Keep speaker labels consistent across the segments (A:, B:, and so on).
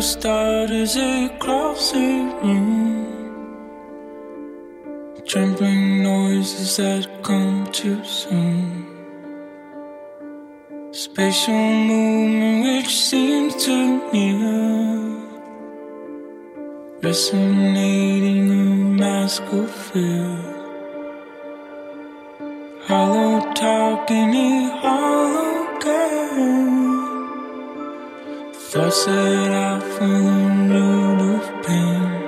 A: Start as across the room. Trembling noises that come too soon. Spatial movement which seems too near. Resonating a mask of fear. Hollow talking hollow game. Thoughts that I feel the root of pain.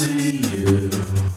B: See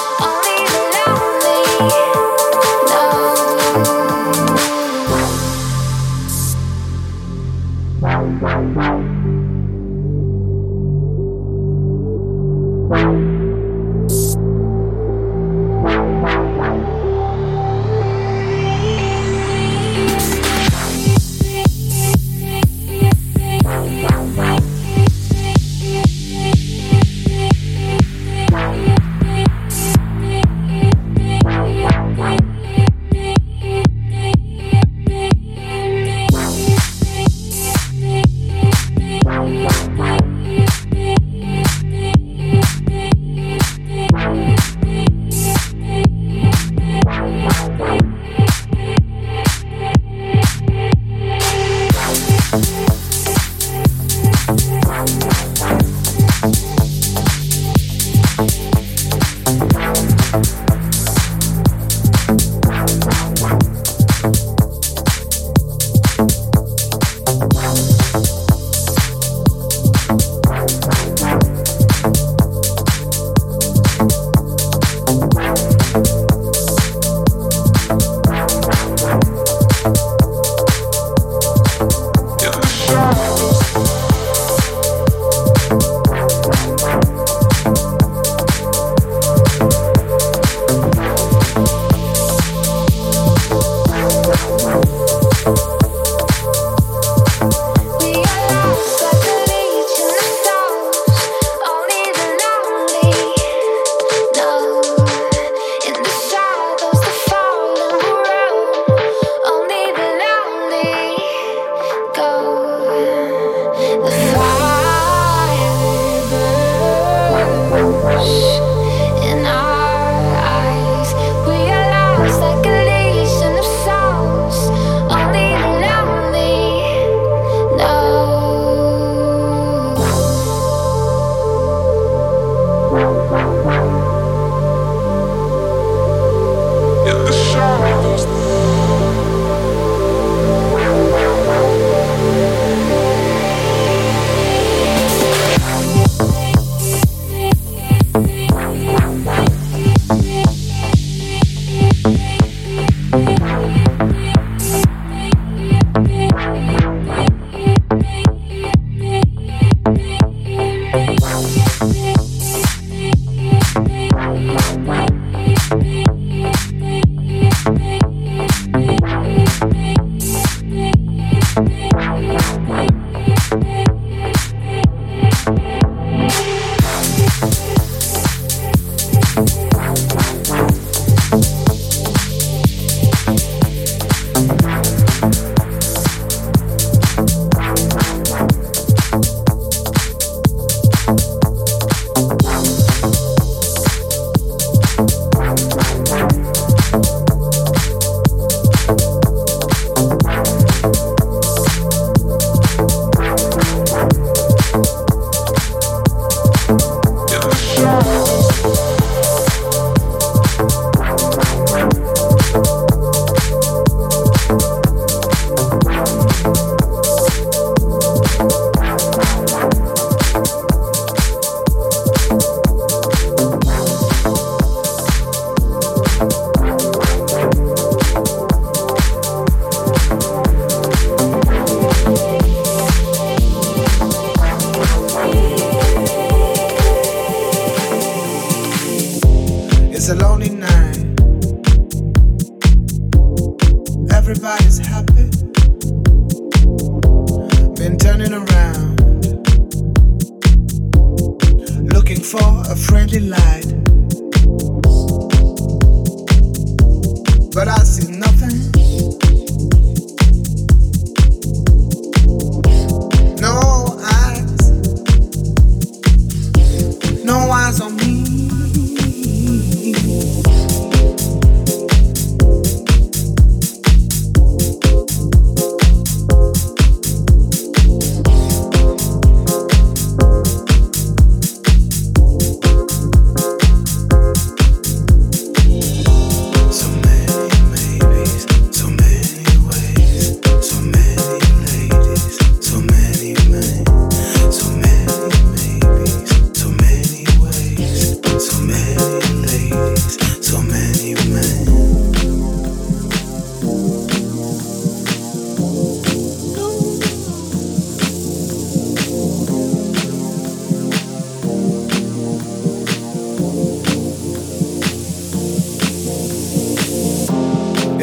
B: Oh.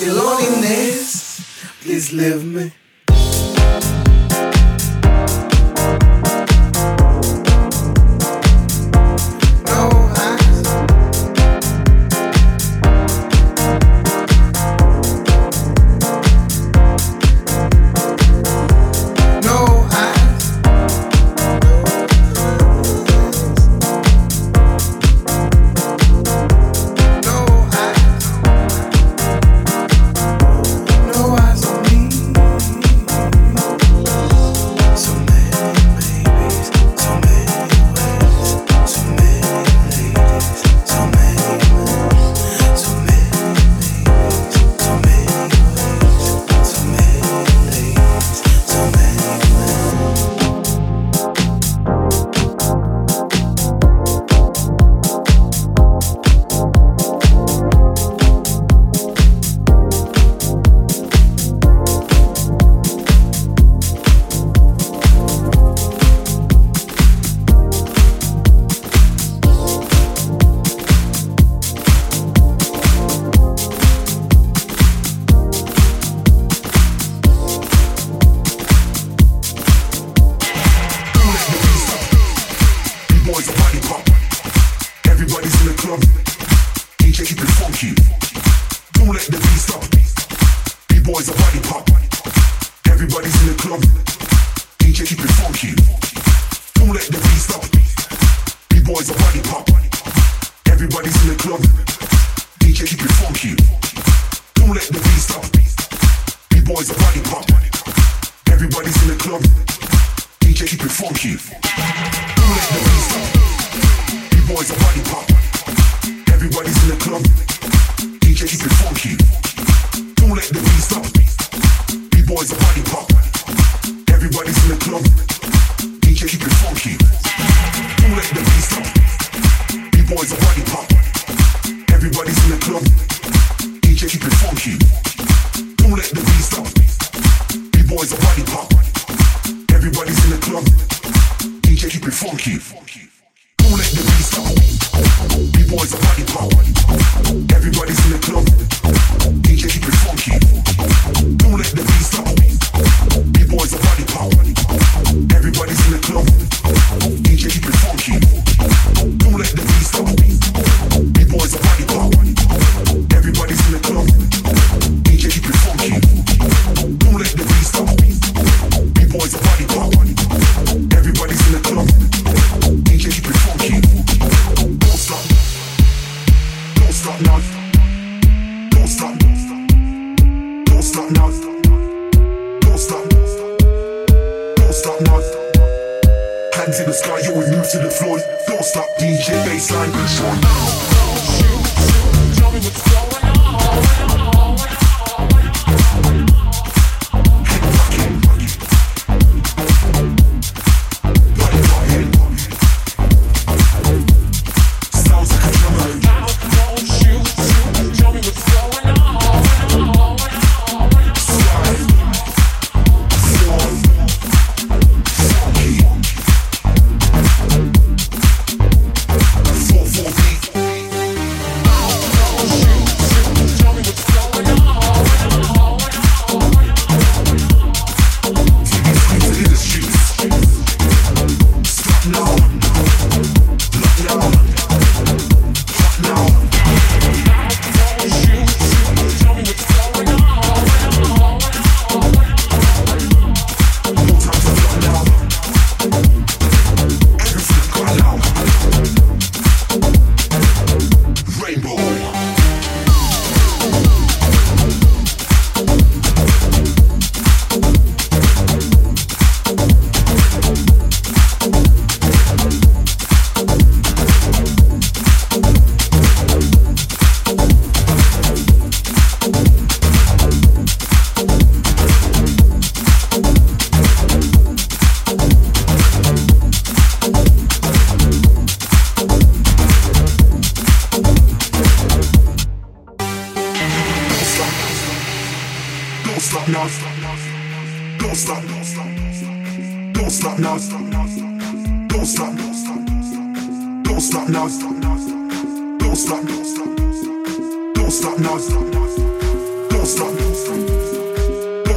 C: Everybody's in the club. DJ keep